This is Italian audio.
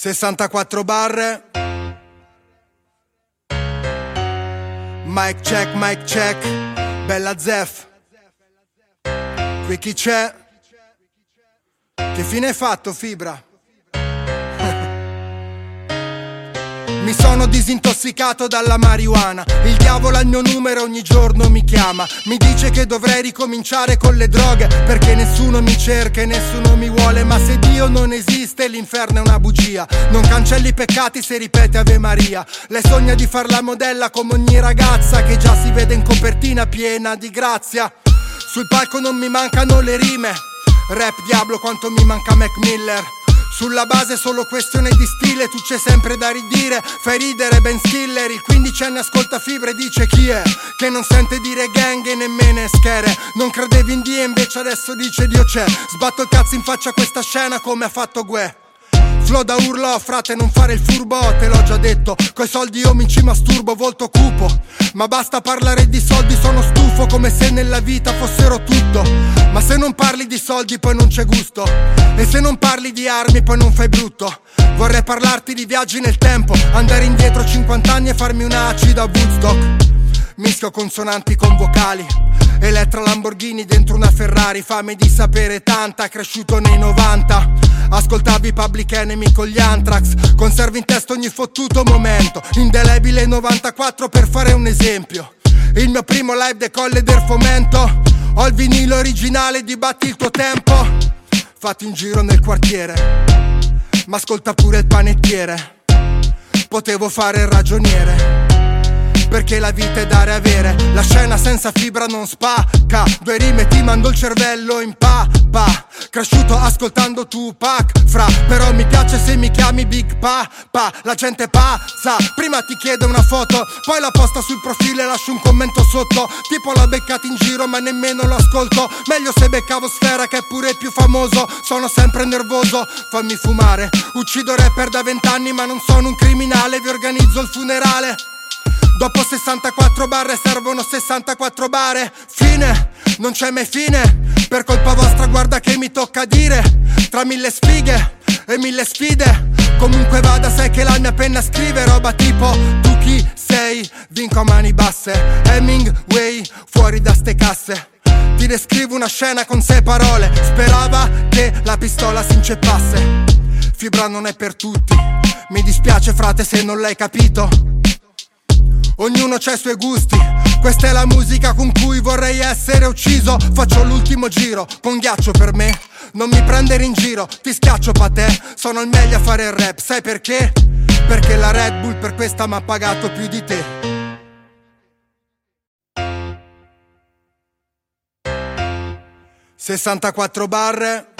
64 barre. Mic check, mic check. Bella Zef. Qui chi c'è? Che fine hai fatto, Fibra? Mi sono disintossicato dalla marijuana. Il diavolo al mio numero ogni giorno mi chiama. Mi dice che dovrei ricominciare con le droghe. Perché nessuno mi cerca e nessuno mi vuole. Ma se Dio non esiste, l'inferno è una bugia. Non cancelli i peccati se ripete Ave Maria. Lei sogna di far la modella come ogni ragazza che già si vede in copertina piena di grazia. Sul palco non mi mancano le rime. Rap diablo quanto mi manca Mac Miller. Sulla base solo questione di stile, tu c'è sempre da ridire, fai ridere Ben Stiller, il 15 anni ascolta fibre e dice chi è, che non sente dire gang e nemmeno schere, non credevi in Dio invece adesso dice Dio c'è, sbatto il cazzo in faccia a questa scena come ha fatto Gue. Flow da urlo, frate, non fare il furbo, te l'ho già detto. Coi soldi io mi ci masturbo, volto cupo. Ma basta parlare di soldi, sono stufo, come se nella vita fossero tutto. Ma se non parli di soldi, poi non c'è gusto. E se non parli di armi, poi non fai brutto. Vorrei parlarti di viaggi nel tempo, andare indietro 50 anni e farmi una acida a Woodstock. Mischio consonanti con vocali. Elettra Lamborghini dentro una Ferrari, fame di sapere tanta, cresciuto nei 90. Ascoltavi Public Enemy con gli Anthrax. Conservi in testa ogni fottuto momento. Indelebile 94 per fare un esempio. Il mio primo live decolle del fomento. Ho il vinile originale di Batti il tuo tempo. Fatti un giro nel quartiere. Ma ascolta pure il panettiere. Potevo fare il ragioniere. Perché la vita è dare avere. La scena senza fibra non spacca. Due rime ti mando il cervello in pappa Cresciuto ascoltando Tupac Fra, però mi piace se mi chiami Big Papa La gente pazza. Prima ti chiede una foto Poi la posta sul profilo e lascio un commento sotto. Tipo l'ho beccata in giro ma nemmeno lo ascolto. Meglio se beccavo Sfera che è pure più famoso. Sono sempre nervoso, fammi fumare. Uccido rapper da vent'anni ma non sono un criminale. Vi organizzo il funerale. Dopo 64 barre servono 64 bare. Fine, non c'è mai fine. Per colpa vostra guarda che mi tocca dire. Tra mille sfighe e mille sfide. Comunque vada sai che la mia penna scrive roba tipo Tu chi sei? Vinco a mani basse. Hemingway fuori da ste casse. Ti descrivo una scena con sei parole. Sperava che la pistola si inceppasse. Fibra non è per tutti. Mi dispiace frate se non l'hai capito. Ognuno ha i suoi gusti, questa è la musica con cui vorrei essere ucciso. Faccio l'ultimo giro, con ghiaccio per me. Non mi prendere in giro, ti schiaccio pa' te. Sono il meglio a fare il rap, sai perché? Perché la Red Bull per questa mi ha pagato più di te. Sessantaquattro barre